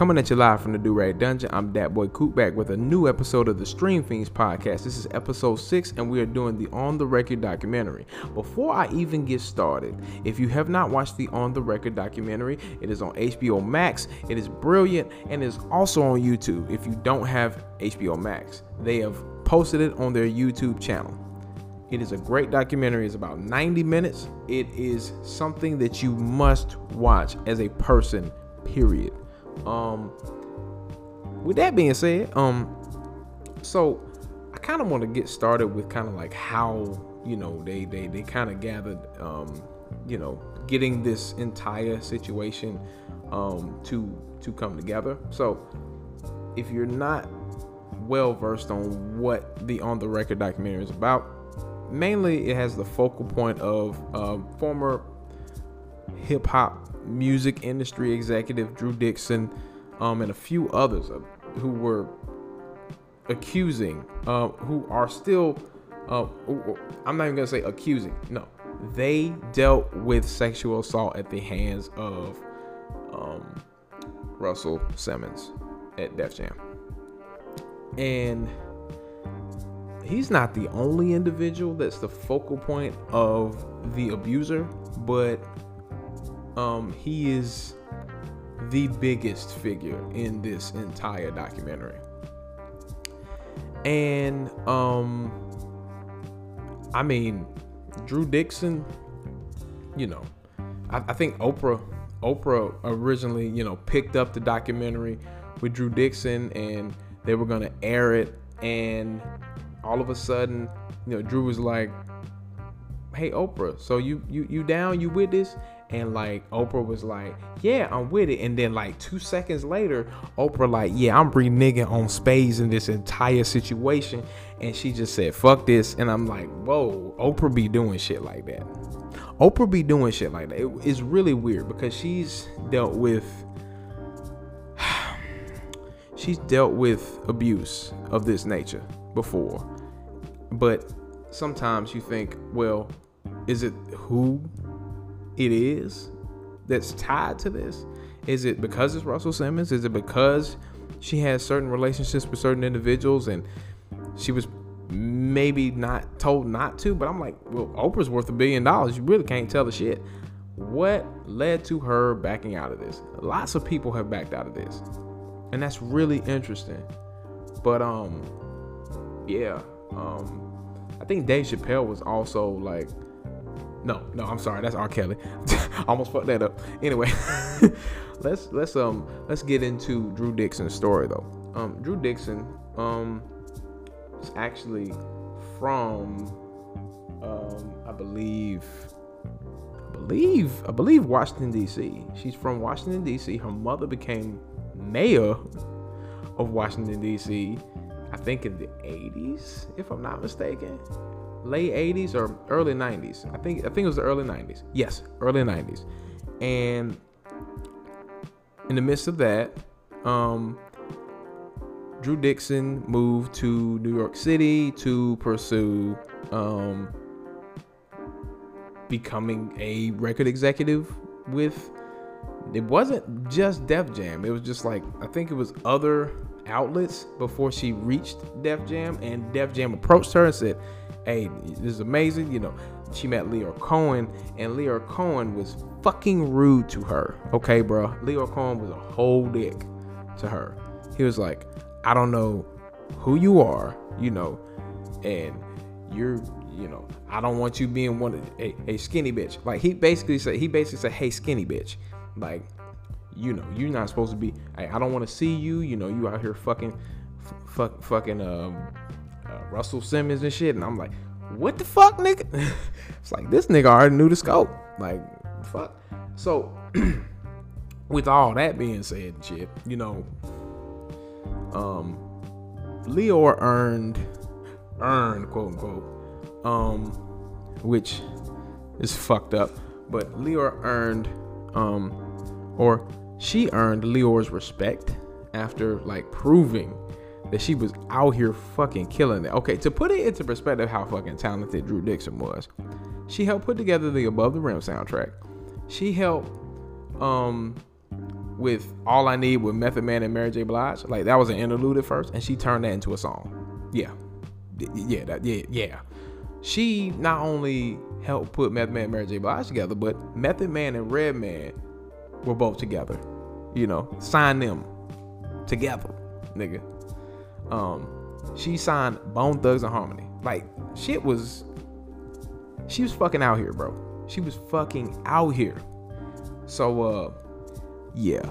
Coming at you live from the Do Rag Dungeon, I'm Dat Boy Coot back with a new episode of the Stream Fiends podcast. This is episode six, and we are doing the On the Record documentary. Before I even get started, if you have not watched the On the Record documentary, it is on HBO Max. It is brilliant and is also on YouTube. If you don't have HBO Max, they have posted it on their YouTube channel. It is a great documentary. It's about 90 minutes. It is something that you must watch as a person, period. Um, with that being said, um, so I kind of want to get started with kind of like how you know they they they kind of gathered, um, you know, getting this entire situation um to to come together. So if you're not well versed on what the on the record documentary is about, mainly it has the focal point of uh, former hip hop music industry executive Drew Dixon, um, and a few others uh, who were accusing, uh, who are still, uh, I'm not even gonna say accusing, no, they dealt with sexual assault at the hands of um, Russell Simmons at Def Jam. And he's not the only individual that's the focal point of the abuser, but um, he is the biggest figure in this entire documentary. And um, I mean, Drew Dixon, you know, I, I think Oprah Oprah originally, you know, picked up the documentary with Drew Dixon and they were gonna air it and all of a sudden, you know, Drew was like, Hey Oprah, so you you you down, you with this? And like Oprah was like, "Yeah, I'm with it." And then like two seconds later, Oprah like, "Yeah, I'm reneging on spades in this entire situation," and she just said, "Fuck this," and I'm like, "Whoa, Oprah be doing shit like that." Oprah be doing shit like that. It, it's really weird because she's dealt with she's dealt with abuse of this nature before, but sometimes you think, well, is it who it is that's tied to this? Is it because it's Russell Simmons? Is it because she has certain relationships with certain individuals and she was maybe not told not to? But I'm like, well, Oprah's worth a billion dollars. You really can't tell the shit. What led to her backing out of this? Lots of people have backed out of this. And that's really interesting. But um yeah, um I think Dave Chappelle was also like no, no, I'm sorry. That's R. Kelly. Almost fucked that up. Anyway, let's let's um let's get into Drew Dixon's story though. Um, Drew Dixon um is actually from um I believe I believe I believe Washington D.C. She's from Washington D.C. Her mother became mayor of Washington D.C. I think in the 80s, if I'm not mistaken late 80s or early 90s. I think I think it was the early 90s. Yes, early 90s. And in the midst of that, um, Drew Dixon moved to New York City to pursue um, becoming a record executive with it wasn't just Def Jam. It was just like I think it was other outlets before she reached Def Jam and Def Jam approached her and said, hey, this is amazing. You know, she met Lyor Cohen, and Lyor Cohen was fucking rude to her. Okay, bro. Lyor Cohen was a whole dick to her. He was like, I don't know who you are, you know, and you're, you know, I don't want you being one of a, a skinny bitch. Like he basically said, he basically said, hey, skinny bitch. Like, you know, you're not supposed to be. Hey, I don't want to see you. You know, you out here fucking, fuck, fucking, um, Russell Simmons and shit. And I'm like, what the fuck, nigga? it's like this nigga already knew the scope. Like, fuck. So, with all that being said, shit, you know, um, earned, earned, quote unquote, um, which is fucked up, but Lyor earned, um, or she earned Lyor's respect after like proving that she was out here fucking killing it. Okay, to put it into perspective, how fucking talented Drew Dixon was, she helped put together the Above the Rim soundtrack. She helped um with All I Need with Method Man and Mary J. Blige. Like that was an interlude at first, and she turned that into a song. Yeah, yeah, that, yeah, yeah. She not only helped put Method Man and Mary J. Blige together, but Method Man and Redman were both together. You know, signed them together, nigga. Um, she signed Bone Thugs-n-Harmony. Like shit was, she was fucking out here, bro. She was fucking out here. So uh, yeah,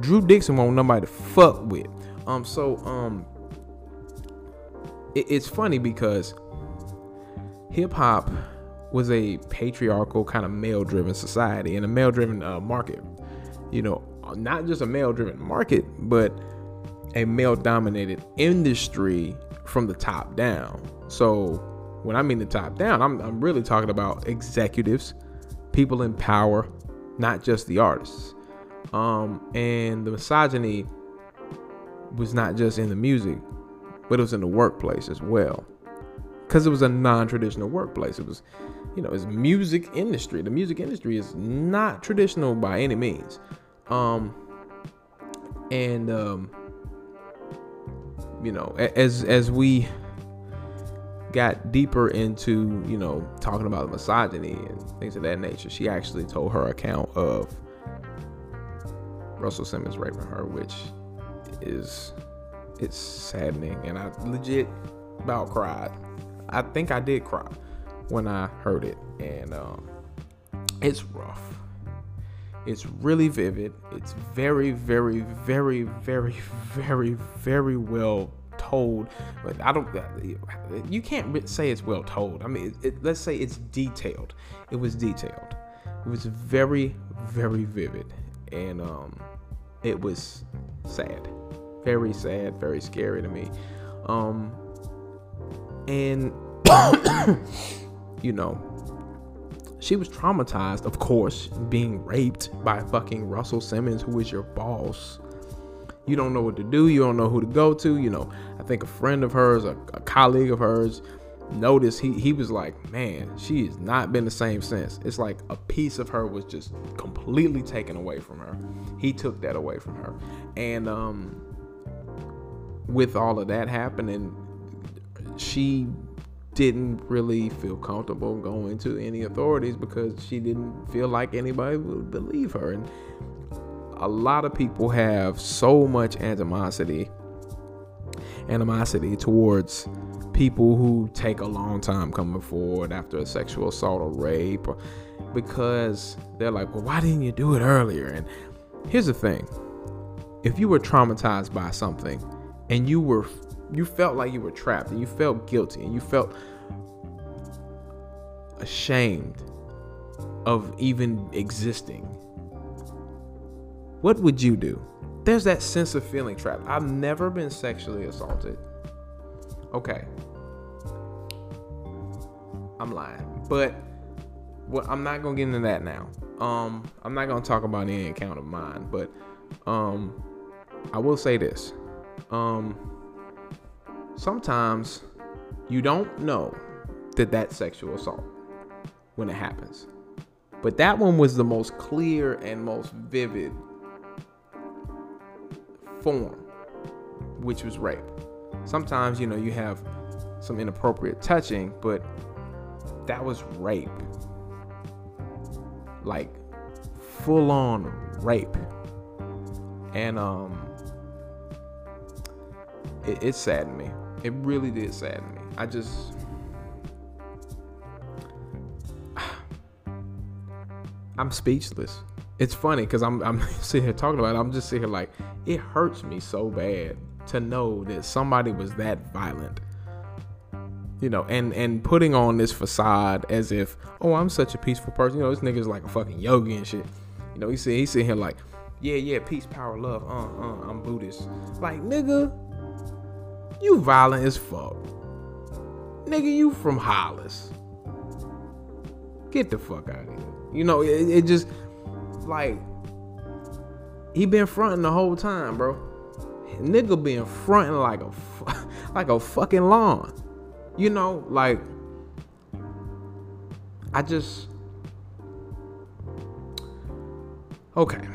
Drew Dixon won't nobody to fuck with. Um, so um, it, it's funny because hip hop was a patriarchal kind of male driven society and a male driven uh, market. You know, not just a male driven market, but a male dominated industry from the top down. So when I mean the top down, I'm, I'm really talking about executives, people in power, not just the artists. Um, and the misogyny was not just in the music, but it was in the workplace as well. Because it was a non-traditional workplace. It was, you know, it's music industry. The music industry is not traditional by any means. Um, and um, you know, as as we got deeper into, you know, talking about misogyny and things of that nature, she actually told her account of Russell Simmons raping her, which is it's saddening and I legit about cried. I think I did cry when I heard it and um, it's rough. It's really vivid. It's very, very, very, very, very, very well told. But I don't. You can't say it's well told. I mean, it, it, let's say it's detailed. It was detailed. It was very, very vivid, and um, it was sad, very sad, very scary to me. Um, and you know, she was traumatized, of course, being raped by fucking Russell Simmons, who is your boss. You don't know what to do. You don't know who to go to. You know, I think a friend of hers, a, a colleague of hers, noticed he he was like, man, she has not been the same since. It's like a piece of her was just completely taken away from her. He took that away from her, and um, with all of that happening, she didn't really feel comfortable going to any authorities because she didn't feel like anybody would believe her. And a lot of people have so much animosity animosity towards people who take a long time coming forward after a sexual assault or rape or, because they're like, well, why didn't you do it earlier? And here's the thing if you were traumatized by something and you were you felt like you were trapped and you felt guilty and you felt ashamed of even existing, what would you do? There's that sense of feeling trapped. I've never been sexually assaulted. Okay. I'm lying. But what I'm not gonna get into that now. Um, I'm not gonna talk about any account of mine, but um I will say this. Um sometimes you don't know that that's sexual assault when it happens. But that one was the most clear and most vivid form, which was rape. Sometimes, you know, you have some inappropriate touching, but that was rape. Like full on rape. And um it, it saddened me. It really did sadden me. I just I'm speechless. It's funny because I'm I'm sitting here talking about it. I'm just sitting here like it hurts me so bad to know that somebody was that violent. You know, and and putting on this facade as if, oh, I'm such a peaceful person. You know, this nigga's like a fucking yogi and shit. You know, he's he's sitting here like, yeah, yeah, peace, power, love. Uh, uh, I'm Buddhist. Like, nigga, you violent as fuck. Nigga, you from Hollis. Get the fuck out of here. You know, it, it just like he been fronting the whole time, bro. Nigga been fronting like a like a fucking lawn. You know, like I just okay.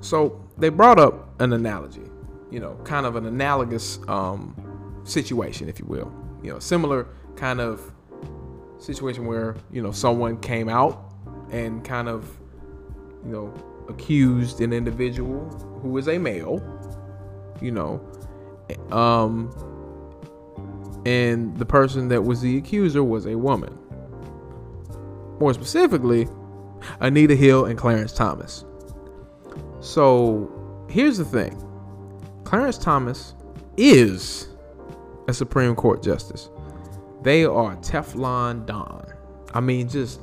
So they brought up an analogy, you know, kind of an analogous um, situation, if you will, you know, similar kind of situation where you know someone came out and kind of you know accused an individual who is a male, you know, um, and the person that was the accuser was a woman. More specifically, Anita Hill and Clarence Thomas. So here's the thing Clarence Thomas is a Supreme Court justice. They are Teflon Don. I mean, just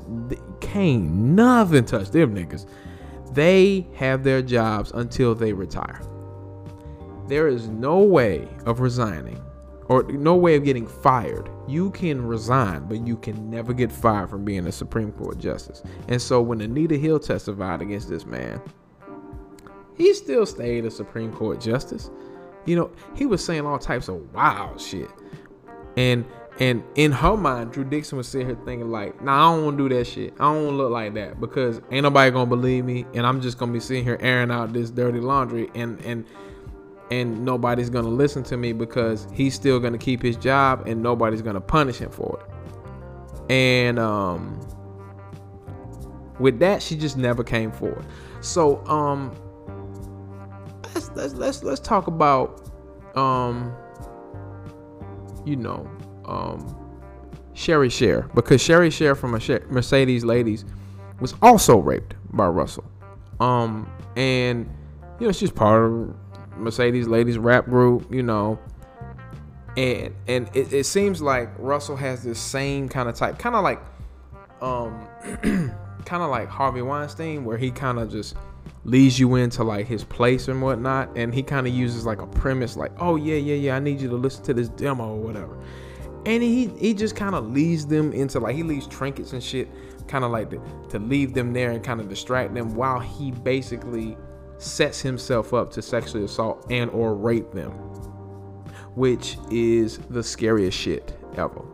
can't nothing touch them niggas. They have their jobs until they retire. There is no way of resigning or no way of getting fired. You can resign, but you can never get fired from being a Supreme Court justice. And so when Anita Hill testified against this man, he still stayed a Supreme Court justice. You know, he was saying all types of wild shit. And and in her mind, Drew Dixon was sitting here thinking like, nah, I don't want to do that shit. I don't want to look like that because ain't nobody gonna believe me, and I'm just gonna be sitting here airing out this dirty laundry, and and and nobody's gonna listen to me because he's still gonna keep his job, and nobody's gonna punish him for it. And um, with that, she just never came forward. So um, let's let's let's talk about um, you know um, Sheri Sher because Sheri Sher from Mercedes Ladies was also raped by Russell. Um, and you know she's part of Mercedes Ladies rap group, you know. And and it, it seems like Russell has this same kind of type, kind of like um kind of like Harvey Weinstein, where he kind of just leads you into like his place and whatnot, and he kind of uses like a premise, like, oh yeah, yeah, yeah, I need you to listen to this demo or whatever. And he he just kind of leads them into like he leaves trinkets and shit kind of like to, to leave them there and kind of distract them while he basically sets himself up to sexually assault and or rape them which is the scariest shit ever.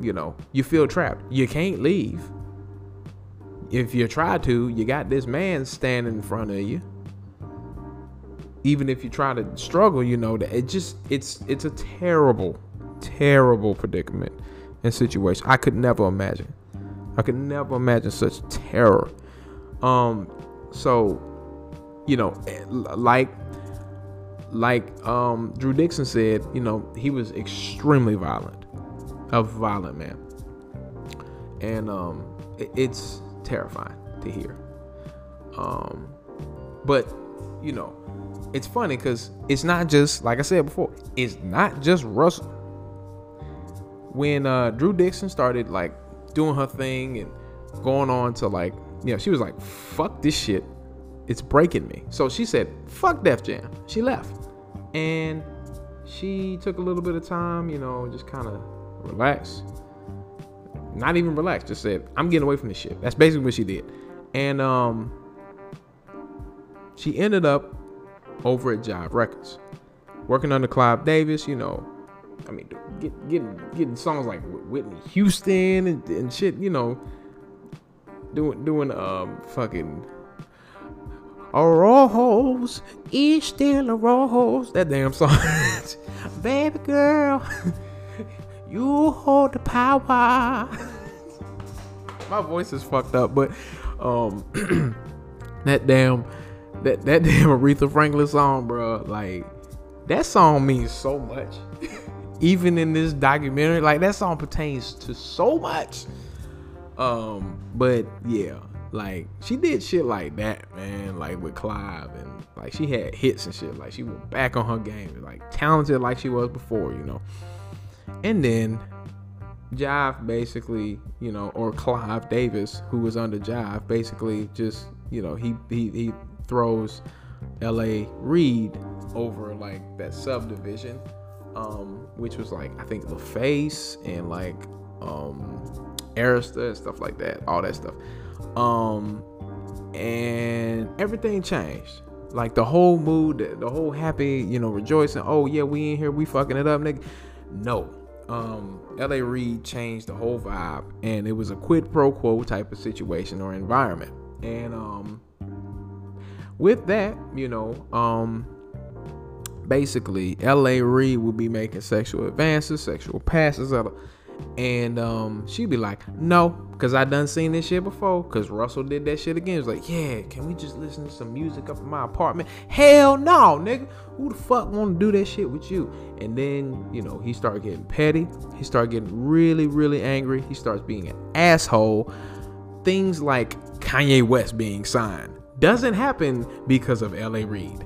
You know you feel trapped. You can't leave if you try to you got this man standing in front of you even if you try to struggle you know that it just it's it's a terrible terrible predicament and situation. I could never imagine. I could never imagine such terror. Um, so you know, like like um Drew Dixon said, you know, he was extremely violent, a violent man, and um, it, it's terrifying to hear. Um, but you know, it's funny because it's not just like I said before, it's not just Russell when uh, Drew Dixon started like doing her thing and going on to like, you know, she was like, fuck this shit. It's breaking me. So she said, fuck Def Jam. She left. And she took a little bit of time, you know, just kind of relax. Not even relax, just said, I'm getting away from this shit. That's basically what she did. And um she ended up over at Jive Records. Working under Clive Davis, you know, I mean, get, getting getting songs like Whitney Houston and, and shit, you know, doing doing um fucking a rose is still a rose. That damn song, baby girl, you hold the power. My voice is fucked up, but um, that damn that that damn Aretha Franklin song, bro, like that song means so much even in this documentary, like that song pertains to so much. Um, but yeah, like she did shit like that, man. Like with Clive, and like she had hits and shit. Like she was back on her game, like talented like she was before, you know. And then Jive basically, you know, or Clive Davis, who was under Jive, basically just, you know, he he he throws L.A. Reid over like that subdivision um, which was like I think LaFace and like um, Arista and stuff like that, all that stuff. Um, and everything changed. Like the whole mood, the whole happy, you know, rejoicing. Oh yeah, we in here, we fucking it up, nigga. No, um, L.A. Reid changed the whole vibe, and it was a quid pro quo type of situation or environment. And um, with that, you know, um, basically, L.A. Reid will be making sexual advances, sexual passes, and um, she'd be like, "No, because I done seen this shit before. Because Russell did that shit again. It's like, yeah, can we just listen to some music up in my apartment? Hell no, nigga. Who the fuck want to do that shit with you? And then, you know, he started getting petty. He started getting really, really angry. He starts being an asshole. Things like Kanye West being signed doesn't happen because of L.A. Reid.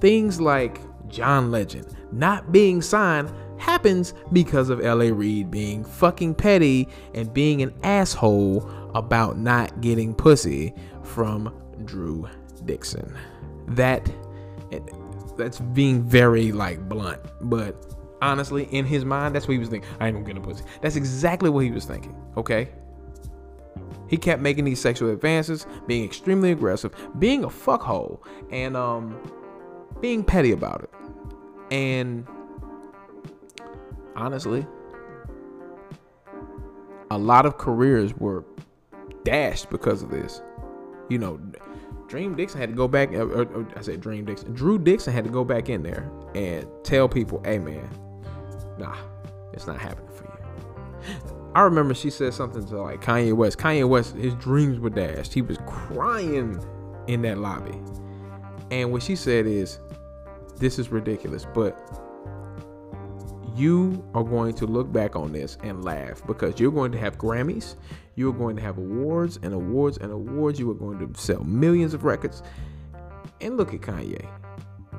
Things like John Legend not being signed happens because of LA Reid being fucking petty and being an asshole about not getting pussy from Drew Dixon. That that's being very like blunt, but honestly, in his mind, that's what he was thinking. I ain't gonna get pussy. That's exactly what he was thinking. Okay. He kept making these sexual advances, being extremely aggressive, being a fuckhole, and um, being petty about it. And honestly, a lot of careers were dashed because of this. You know, Dream Dixon had to go back. Or, uh, or, uh, uh, I said Dream Dixon. Drew Dixon had to go back in there and tell people, "Hey, man, nah, it's not happening for you." I remember she said something to like Kanye West. Kanye West, his dreams were dashed. He was crying in that lobby, and what she said is, "This is ridiculous," but you are going to look back on this and laugh because you're going to have Grammys, you're going to have awards and awards and awards. You are going to sell millions of records. And look at Kanye.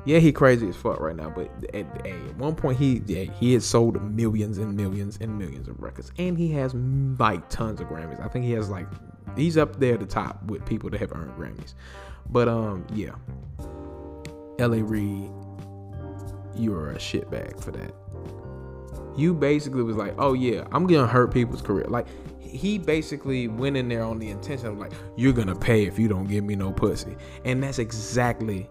Yeah, he crazy as fuck right now, but at, at one point he yeah, he has sold millions and millions and millions of records, and he has like tons of Grammys. I think he has like he's up there at the top with people that have earned Grammys. But um, yeah, L.A. Reid, you're a shitbag for that you basically was like, oh yeah, I'm gonna hurt people's career. Like he basically went in there on the intention of like, you're gonna pay if you don't give me no pussy, and that's exactly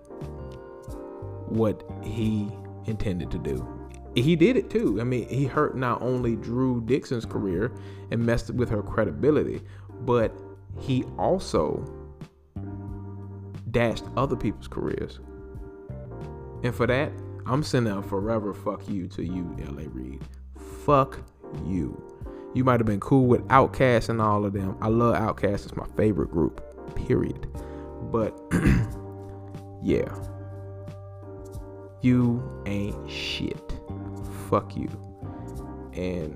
what he intended to do. He did it too. I mean, he hurt not only Drew Dixon's career and messed with her credibility, but he also dashed other people's careers. And for that, I'm sending a forever fuck you to you, LA Reid fuck you. You might have been cool with Outkast and all of them. I love Outkast. It's my favorite group. Period. But yeah. You ain't shit. Fuck you. And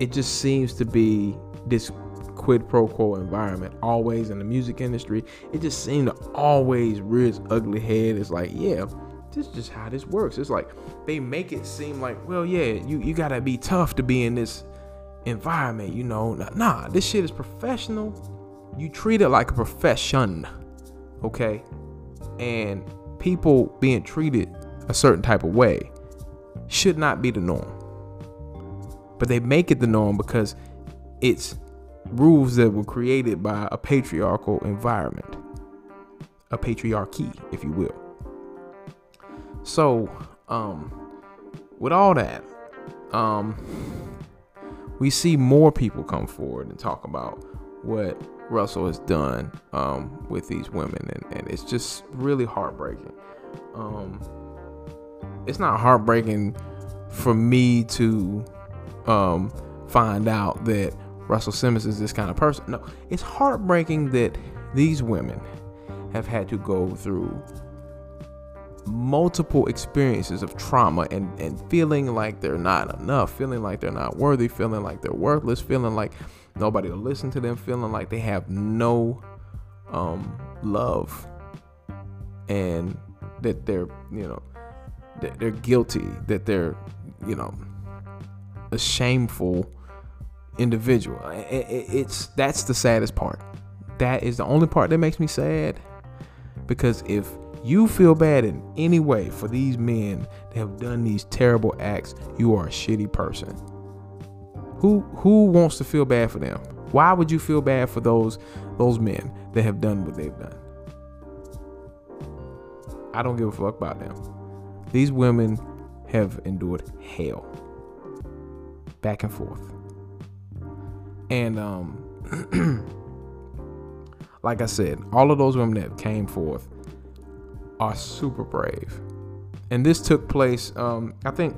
it just seems to be this quid pro quo environment always in the music industry. It just seemed to always rear its ugly head. It's like, yeah, this is just how this works. It's like they make it seem like, well, yeah, you, you gotta be tough to be in this environment, you know. Nah, this shit is professional. You treat it like a profession, okay? And people being treated a certain type of way should not be the norm. But they make it the norm because it's rules that were created by a patriarchal environment, a patriarchy, if you will. So, um, with all that, um, we see more people come forward and talk about what Russell has done um, with these women, and, and it's just really heartbreaking. Um, it's not heartbreaking for me to um, find out that Russell Simmons is this kind of person. No, it's heartbreaking that these women have had to go through multiple experiences of trauma and, and feeling like they're not enough, feeling like they're not worthy, feeling like they're worthless, feeling like nobody will listen to them, feeling like they have no um, love and that they're, you know, that they're guilty, that they're, you know, a shameful individual. It's that's the saddest part. That is the only part that makes me sad because if you feel bad in any way for these men that have done these terrible acts, you are a shitty person. Who who wants to feel bad for them? Why would you feel bad for those those men that have done what they've done? I don't give a fuck about them. These women have endured hell. Back and forth. And um like I said, all of those women that came forth are super brave. And this took place, um, I think,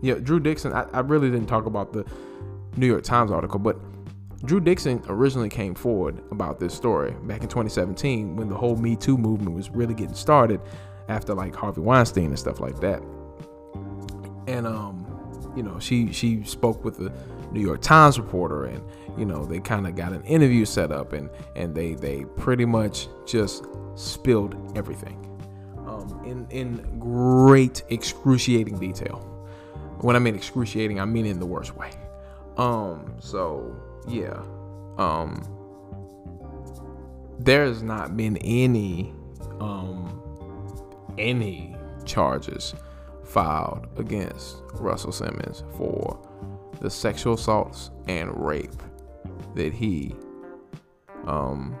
yeah, Drew Dixon. I, I really didn't talk about the New York Times article, but Drew Dixon originally came forward about this story back in 2017 when the whole Me Too movement was really getting started after like Harvey Weinstein and stuff like that. And um, you know, she she spoke with the New York Times reporter and you know, they kind of got an interview set up and and they they pretty much just spilled everything. Um, in in great excruciating detail. When I mean excruciating, I mean in the worst way. Um, so yeah. Um there's not been any um any charges filed against Russell Simmons for the sexual assaults and rape that he um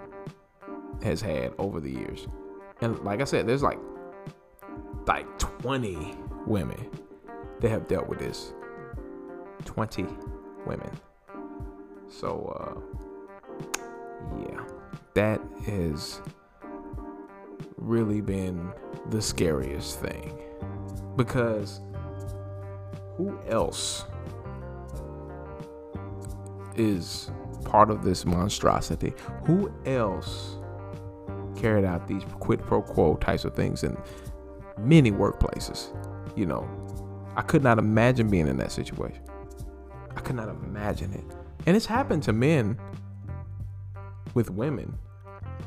has had over the years. And like I said, there's like like 20 women that have dealt with this. 20 women. So uh yeah, that has really been the scariest thing. Because who else is part of this monstrosity? Who else carried out these quid pro quo types of things in many workplaces? You know, I could not imagine being in that situation. I could not imagine it. And it's happened to men with women,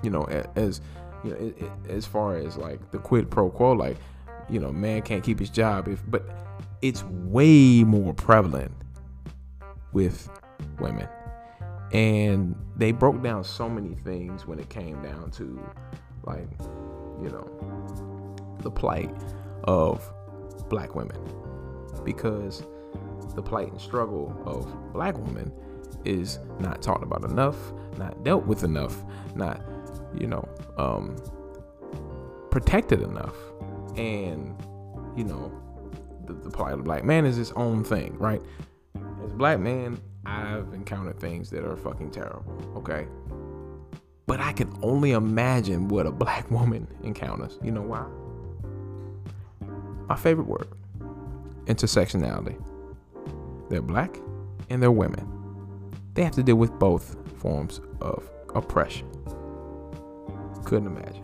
you know, as you know, as far as like the quid pro quo, like you know, man can't keep his job if, but it's way more prevalent with women, and they broke down so many things when it came down to like, you know, the plight of black women, because the plight and struggle of black women is not talked about enough, not dealt with enough, not, you know, um, protected enough. And, you know, the, the plight of black man is its own thing, right? As black man, I've encountered things that are fucking terrible, okay? But I can only imagine what a black woman encounters. You know why? My favorite word intersectionality. They're black and they're women they have to deal with both forms of oppression. Couldn't imagine.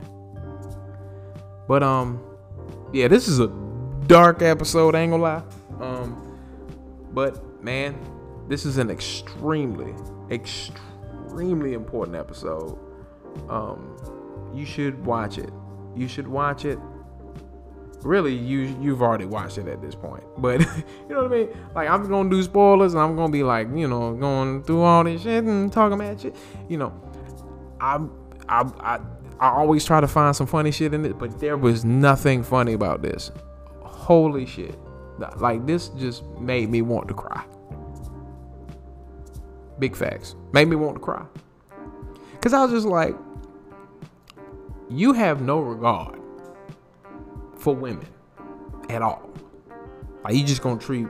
But um, yeah, this is a dark episode. I ain't gonna lie. Um, but man, this is an extremely, extremely important episode. Um, you should watch it. You should watch it really you you've already watched it at this point. But you know what I mean? Like I'm gonna do spoilers and I'm gonna be like, you know, going through all this shit and talking about shit. You know, I I I I always try to find some funny shit in it, but there was nothing funny about this. Holy shit. Like this just made me want to cry. Big facts. Made me want to cry. Cause I was just like, you have no regard for women at all. Like you just gonna treat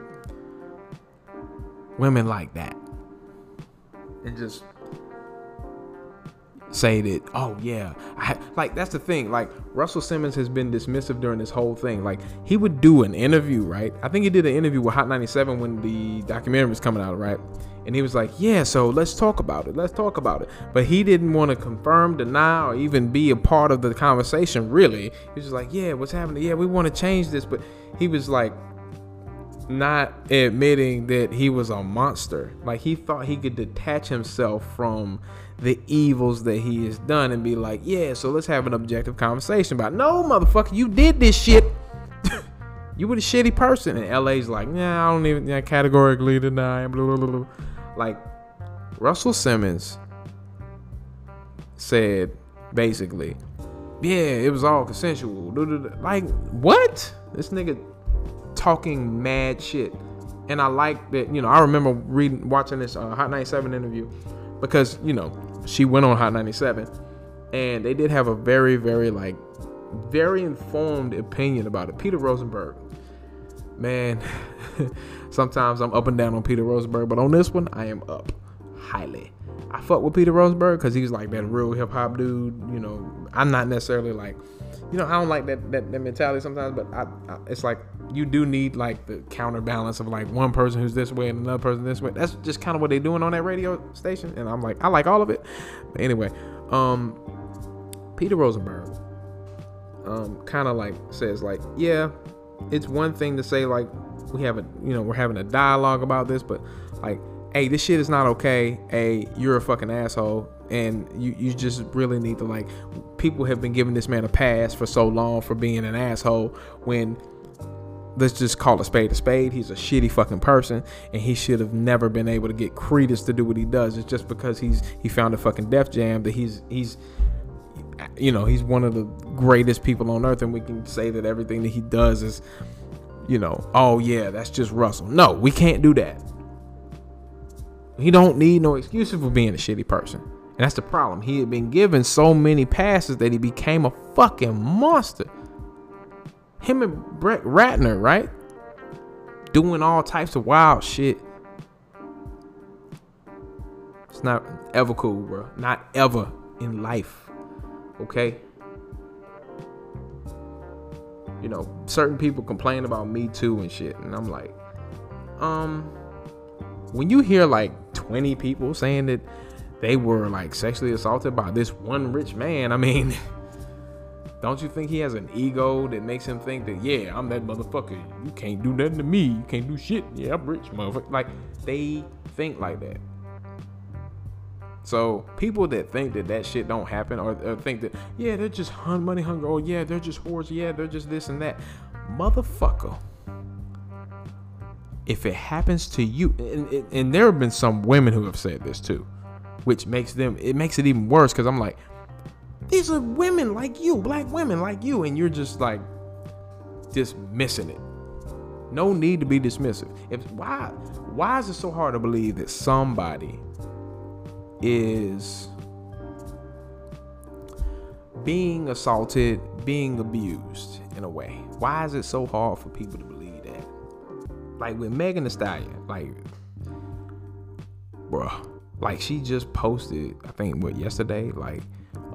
women like that and just say that oh yeah I, like that's the thing like russell simmons has been dismissive during this whole thing like he would do an interview right i think he did an interview with hot 97 when the documentary was coming out right and he was like, Yeah, so let's talk about it. Let's talk about it. But he didn't want to confirm, deny, or even be a part of the conversation, really. He was just like, Yeah, what's happening? Yeah, we want to change this. But he was like, not admitting that he was a monster. Like he thought he could detach himself from the evils that he has done and be like, yeah, so let's have an objective conversation about. It. No, motherfucker, you did this shit. you were a shitty person. And LA's like, yeah, I don't even yeah, categorically deny. Blah, blah, blah. Like Russell Simmons said basically, yeah, it was all consensual. Like what? This nigga talking mad shit. And I like that, you know, I remember reading watching this uh, Hot 97 interview because, you know, she went on Hot 97 and they did have a very very like very informed opinion about it. Peter Rosenberg man, sometimes I'm up and down on Peter Rosenberg, but on this one, I am up highly. I fuck with Peter Rosenberg because he's like that real hip hop dude. You know, I'm not necessarily like, you know, I don't like that that, that mentality sometimes. But I, I, it's like you do need like the counterbalance of like one person who's this way and another person this way. That's just kind of what they're doing on that radio station. And I'm like, I like all of it. But anyway, um, Peter Rosenberg, um, kind of like says like, yeah, it's one thing to say like we have a, you know, we're having a dialogue about this, but like hey, this shit is not okay. Hey, you're a fucking asshole. And you, you just really need to like people have been giving this man a pass for so long for being an asshole when let's just call a spade a spade. He's a shitty fucking person, and he should have never been able to get credence to do what he does. It's just because he's he found a fucking Def Jam that he's he's you know he's one of the greatest people on earth, and we can say that everything that he does is you know oh yeah that's just Russell. No, we can't do that. He don't need no excuses for being a shitty person. And that's the problem. He had been given so many passes that he became a fucking monster. Him and Brett Ratner, right? Doing all types of wild shit. It's not ever cool, bro. Not ever in life. Okay? You know, certain people complain about me too and shit. And I'm like, um, when you hear like 20 people saying that they were like sexually assaulted by this one rich man, I mean, don't you think he has an ego that makes him think that, yeah, I'm that motherfucker. You can't do nothing to me. You can't do shit. Yeah, I'm rich, motherfucker. Like, they think like that. So people that think that that shit don't happen, or, or think that yeah they're just hun money hungry, oh yeah they're just whores, yeah they're just this and that, motherfucker if it happens to you and, and there have been some women who have said this too which makes them it makes it even worse because i'm like these are women like you black women like you and you're just like dismissing it. No need to be dismissive. If why why is it so hard to believe that somebody is being assaulted being abused in a way why is it so hard for people to believe that? like with Megan Thee Stallion, like, bruh, like she just posted, I think what yesterday, like,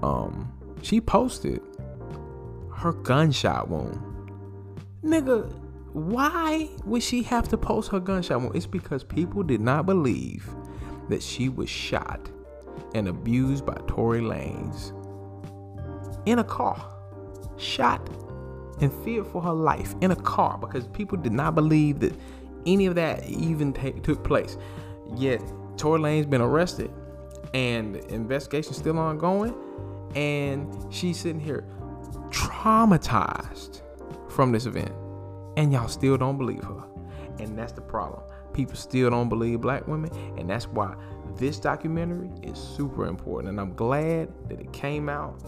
um, she posted her gunshot wound. Nigga, why would she have to post her gunshot wound? It's because people did not believe that she was shot and abused by Tory Lanez in a car. Shot and feared for her life in a car because people did not believe that any of that even t- took place. Yet Tory Lanez been arrested and the investigation's still ongoing. And she's sitting here traumatized from this event. And y'all still don't believe her. And that's the problem. People still don't believe black women. And that's why this documentary is super important. And I'm glad that it came out.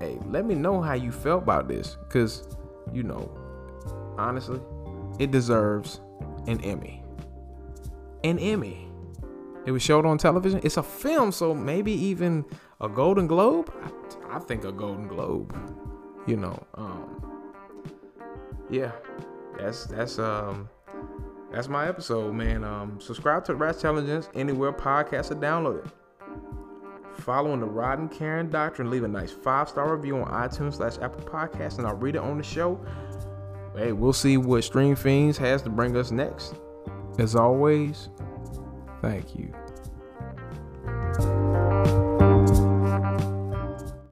Hey, let me know how you felt about this. Because, you know, honestly, it deserves an Emmy. An Emmy. It was showed on television. It's a film, so maybe even a Golden Globe. I, I think a Golden Globe. You know, um, yeah, that's that's um that's my episode, man. Um, subscribe to Ratchtelligence anywhere podcasts are downloaded. Following the Rod and Karen Doctrine, leave a nice five star review on iTunes slash Apple Podcasts, and I'll read it on the show hey, we'll see what Stream Fiends has to bring us next. As always, thank you.